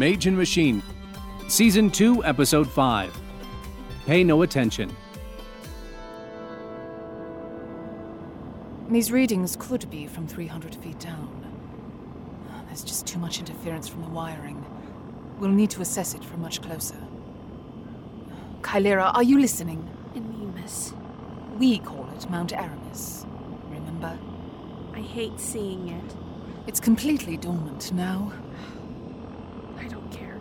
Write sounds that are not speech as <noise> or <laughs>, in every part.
Mage and Machine, Season 2, Episode 5. Pay no attention. These readings could be from 300 feet down. There's just too much interference from the wiring. We'll need to assess it from much closer. Kylera, are you listening? Anemus. We call it Mount Aramis. Remember? I hate seeing it. It's completely dormant now. I don't care.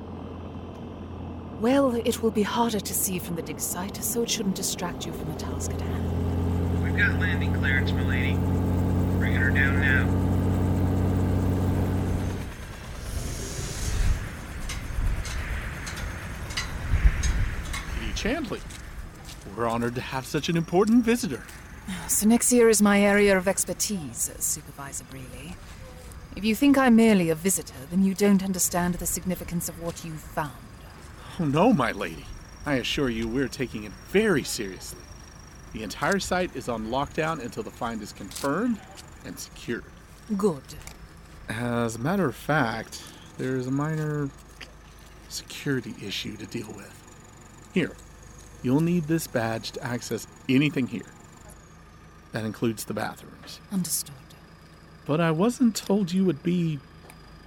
Well, it will be harder to see from the dig site, so it shouldn't distract you from the task at hand. We've got landing clearance, milady. Bringing her down now. Kitty Chandley. We're honored to have such an important visitor. <sighs> Synexia is my area of expertise, Supervisor Breely. If you think I'm merely a visitor, then you don't understand the significance of what you've found. Oh no, my lady. I assure you we're taking it very seriously. The entire site is on lockdown until the find is confirmed and secured. Good. As a matter of fact, there's a minor security issue to deal with. Here, you'll need this badge to access anything here. That includes the bathrooms. Understood. But I wasn't told you would be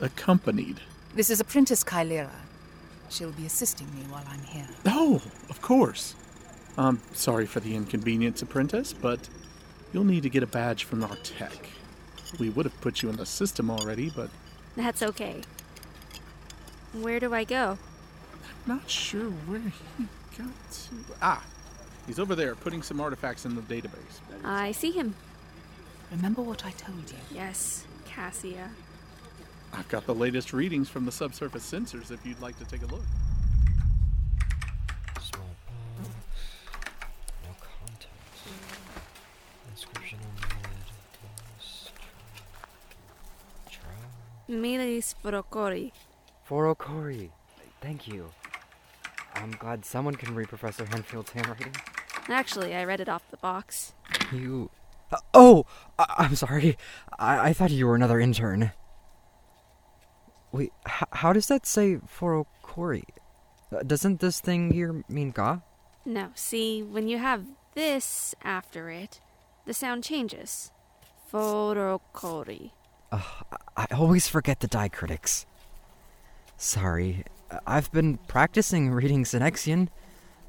accompanied. This is Apprentice Kylera. She'll be assisting me while I'm here. Oh, of course. I'm sorry for the inconvenience, apprentice, but you'll need to get a badge from our tech. We would have put you in the system already, but That's okay. Where do I go? I'm not sure where he got to. Ah, he's over there putting some artifacts in the database. I see him. Remember what I told you. Yes, Cassia. I've got the latest readings from the subsurface sensors if you'd like to take a look. Small box. No contents. Inscription on the lid. Milis Forokori. For Okori. Thank you. I'm glad someone can read Professor Henfield's handwriting. Actually, I read it off the box. You. Uh, oh! I- I'm sorry. I-, I thought you were another intern. Wait, h- how does that say for Okori? Uh, doesn't this thing here mean Ga? No, see, when you have this after it, the sound changes. Forokori. I I always forget the diacritics. Sorry. I've been practicing reading Synexian,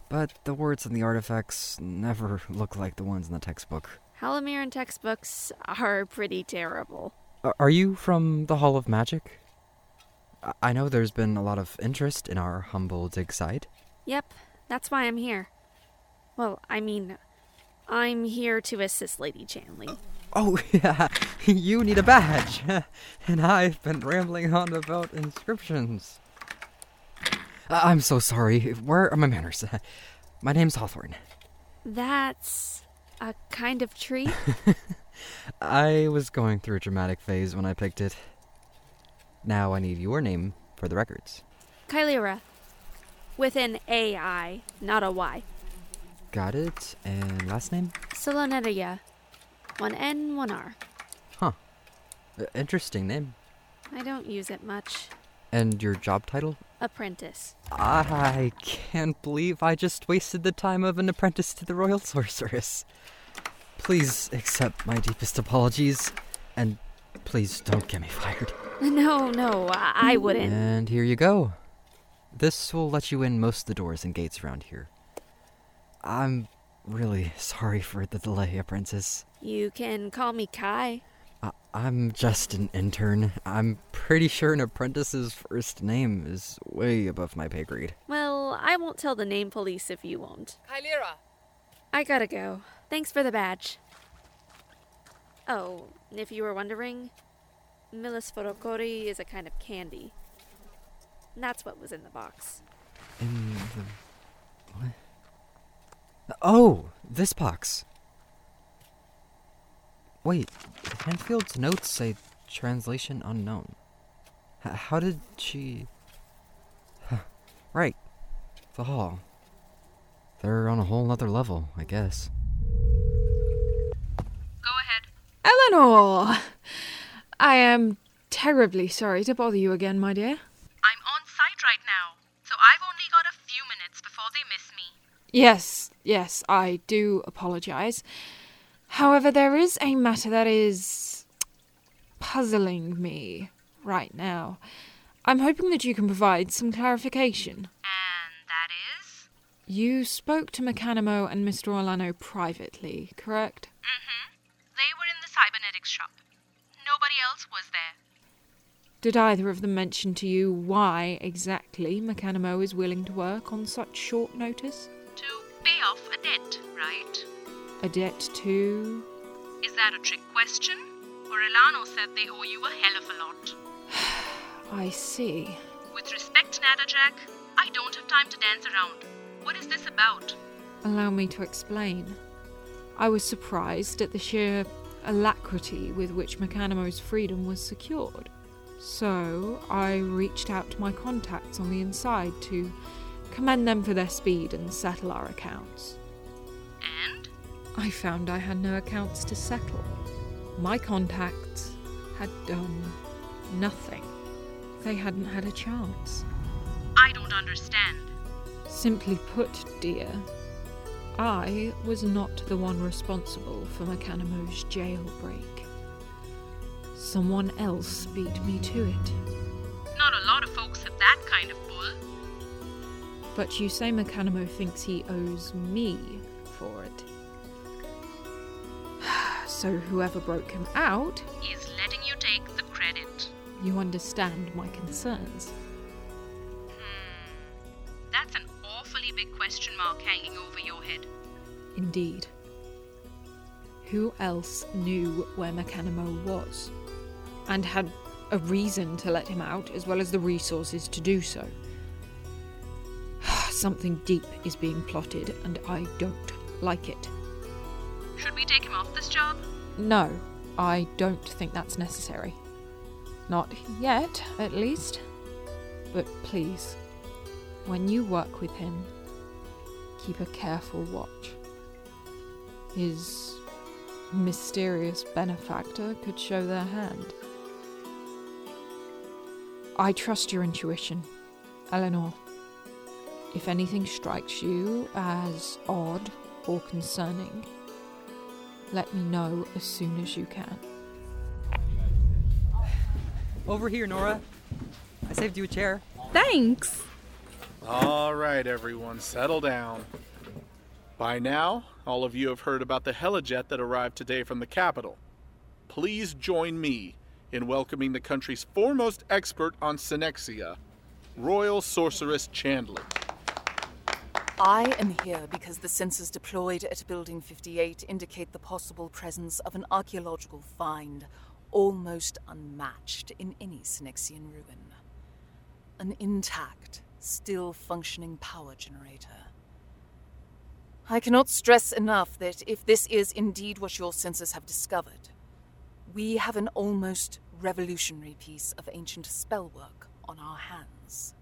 but the words in the artifacts never look like the ones in the textbook. Halamiran textbooks are pretty terrible. Are you from the Hall of Magic? I- know there's been a lot of interest in our humble dig site. Yep, that's why I'm here. Well, I mean, I'm here to assist Lady Chandley. Oh, <laughs> yeah, you need a badge. <laughs> and I've been rambling on about inscriptions. I'm so sorry. Where are my manners? <laughs> My name's Hawthorne. That's a kind of tree? I was going through a dramatic phase when I picked it. Now I need your name for the records. Kylera. With an AI, not a Y. Got it. And last name? Soloneria. One N, one R. Uh, interesting name. I don't use it much. And your job title? Apprentice. I can't believe I just wasted the time of an apprentice to the Royal Sorceress. Please accept my deepest apologies, and please don't get me fired. <laughs> No, no, I, I wouldn't. And here you go. This will let you in most of the doors and gates around here. I'm really sorry for the delay, apprentice. You can call me Kai. I- I'm just an intern. I'm pretty sure an apprentice's first name is way above my pay grade. Well, I won't tell the name police if you won't. Kylera! I gotta go. Thanks for the badge. Oh, if you were wondering, Milis Forokori is a kind of candy. And That's what was in the box. In the. What? Oh, this box. Wait, Henfield's notes say translation unknown. H- how did she. Huh, right. The hall. They're on a whole nother level, I guess. Go ahead. Eleanor! I am terribly sorry to bother you again, my dear. I'm on site right now, so I've only got a few minutes before they miss me. Yes, yes, I do apologize. However, there is a matter that is puzzling me right now. I'm hoping that you can provide some clarification. And that is? You spoke to Mechanimo and Mr. Orlano privately, correct? Mm hmm. They were in the cybernetics shop. Nobody else was there. Did either of them mention to you why exactly Mechanimo is willing to work on such short notice? To pay off a debt, right? A debt to. Is that a trick question? Orlano said they owe you a hell of a lot. <sighs> I see. With respect, Natterjack, I don't have time to dance around. What is this about? Allow me to explain. I was surprised at the sheer alacrity with which Mechanimo's freedom was secured. So I reached out to my contacts on the inside to commend them for their speed and settle our accounts. And? I found I had no accounts to settle. My contacts had done nothing. They hadn't had a chance. I don't understand. Simply put, dear, I was not the one responsible for Mechanimo's jailbreak. Someone else beat me to it. Not a lot of folks have that kind of pull. But you say Mechanimo thinks he owes me for it. <sighs> So whoever broke him out, Is letting you take the credit. you understand my concerns. Hanging over your head. Indeed. Who else knew where Mechanimo was? And had a reason to let him out, as well as the resources to do so? <sighs> Something deep is being plotted, and I don't like it. Should we take him off this job? No, I don't think that's necessary. Not yet, at least. But please, when you work with him, keep a careful watch. His mysterious benefactor could show their hand. I trust your intuition, Eleanor. If anything strikes you as odd or concerning, let me know as soon as you can. Over here, Nora. I saved you a chair. Thanks. All right, everyone, settle down. By now, all of you have heard about the helijet that arrived today from the capital. Please join me in welcoming the country's foremost expert on Synexia, Royal Sorceress Chandley. I am here because the sensors deployed at Building 58 indicate the possible presence of an archaeological find almost unmatched in any Synexian ruin. An intact, still functioning power generator. I cannot stress enough that if this is indeed what your sensors have discovered, we have an almost revolutionary piece of ancient spellwork on our hands.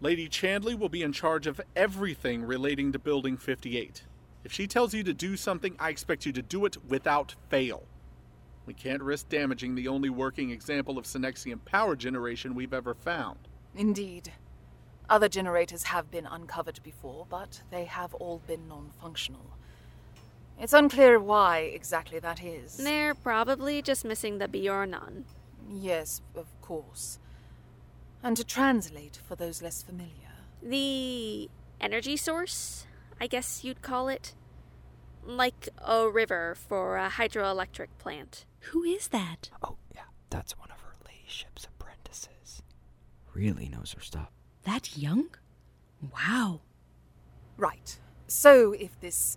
Lady Chandley will be in charge of everything relating to Building 58. If she tells you to do something, I expect you to do it without fail. We can't risk damaging the only working example of Synexian power generation we've ever found. Indeed. Other generators have been uncovered before, but they have all been non functional. It's unclear why exactly that is. They're probably just missing the Bjornon. Yes, of course. And to translate for those less familiar. The energy source, I guess you'd call it. Like a river for a hydroelectric plant. Who is that? Oh, yeah, that's one of her ladyship's apprentices. Really knows her stuff. That young? Wow. Right. So, if this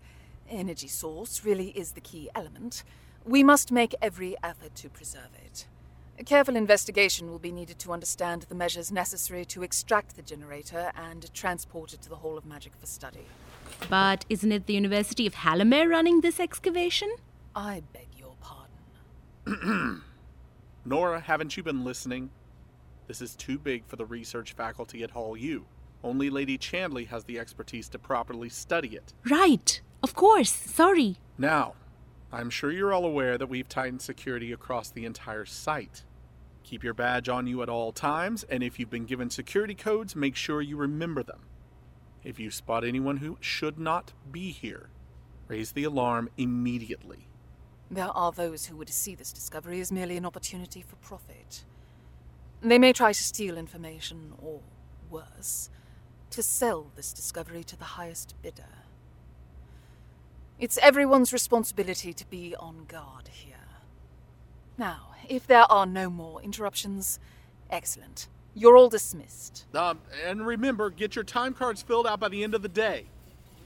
energy source really is the key element, we must make every effort to preserve it. A careful investigation will be needed to understand the measures necessary to extract the generator and transport it to the Hall of Magic for study. But isn't it the University of Hallamare running this excavation? I beg your pardon. <clears throat> Nora, haven't you been listening? This is too big for the research faculty at Hall U. Only Lady Chandley has the expertise to properly study it. Right. Of course. Sorry. Now, I'm sure you're all aware that we've tightened security across the entire site. Keep your badge on you at all times, and if you've been given security codes, make sure you remember them. If you spot anyone who should not be here, raise the alarm immediately. There are those who would see this discovery as merely an opportunity for profit. They may try to steal information, or worse, to sell this discovery to the highest bidder. It's everyone's responsibility to be on guard here. Now, if there are no more interruptions, excellent. You're all dismissed. Um, and remember, get your time cards filled out by the end of the day.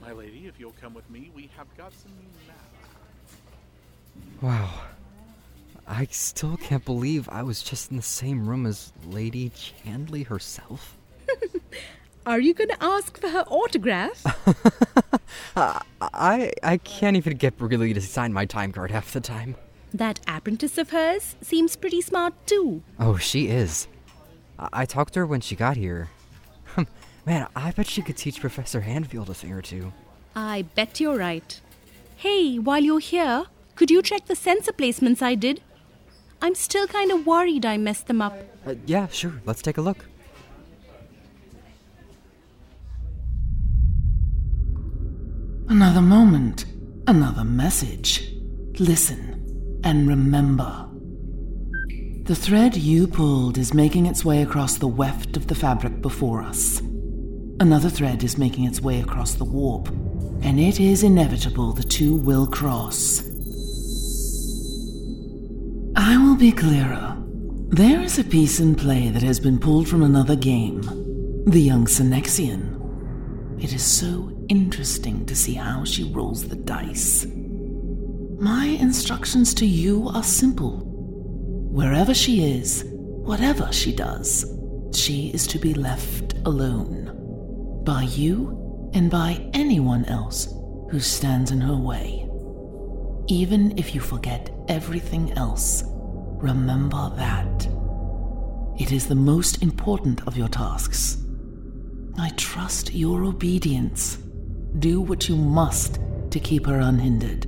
My lady, if you'll come with me, we have got some new maps. Wow. I still can't believe I was just in the same room as Lady Chandley herself. <laughs> Are you going to ask for her autograph? uh, <laughs> I I can't even get Breely to sign my time card half the time. That apprentice of hers seems pretty smart too. Oh, she is. I, I talked to her when she got here. <laughs> Man, I bet she could teach Professor Henfield a thing or two. I bet you're right. Hey, while you're here, could you check the sensor placements I did? I'm still kind of worried I messed them up. Uh, yeah, sure. Let's take a look. Another moment, another message. Listen and remember. The thread you pulled is making its way across the weft of the fabric before us. Another thread is making its way across the warp, and it is inevitable the two will cross. I will be clearer. There is a piece in play that has been pulled from another game the young Synexian. It is so interesting to see how she rolls the dice. My instructions to you are simple. Wherever she is, whatever she does, she is to be left alone. By you and by anyone else who stands in her way. Even if you forget everything else, remember that. It is the most important of your tasks. I trust your obedience. Do what you must to keep her unhindered.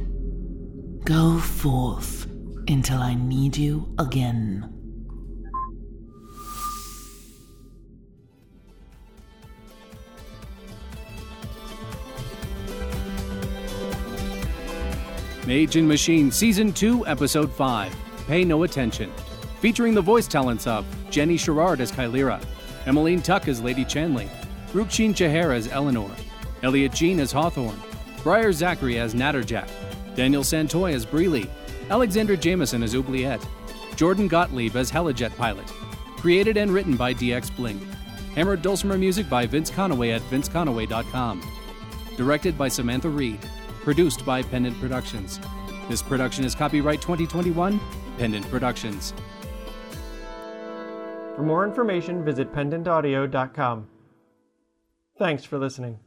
Go forth until I need you again. Mage and Machine Season 2, Episode 5 Pay No Attention. Featuring the voice talents of Jenny Sherrard as Kylira, Emmeline Tuck as Lady Chandley, Rukshin Chaher as Eleanor, Elliot Jean as Hawthorne, Briar Zachary as Natterjack, Daniel Santoy as Breely, Alexander Jameson as Oubliette, Jordan Gottlieb as Helijet Pilot. Created and written by DX Blink. Hammered dulcimer music by Vince Conaway at vinceconaway.com. Directed by Samantha Reed. Produced by Pendant Productions. This production is copyright 2021, Pendant Productions. For more information, visit pendantaudio.com. Thanks for listening.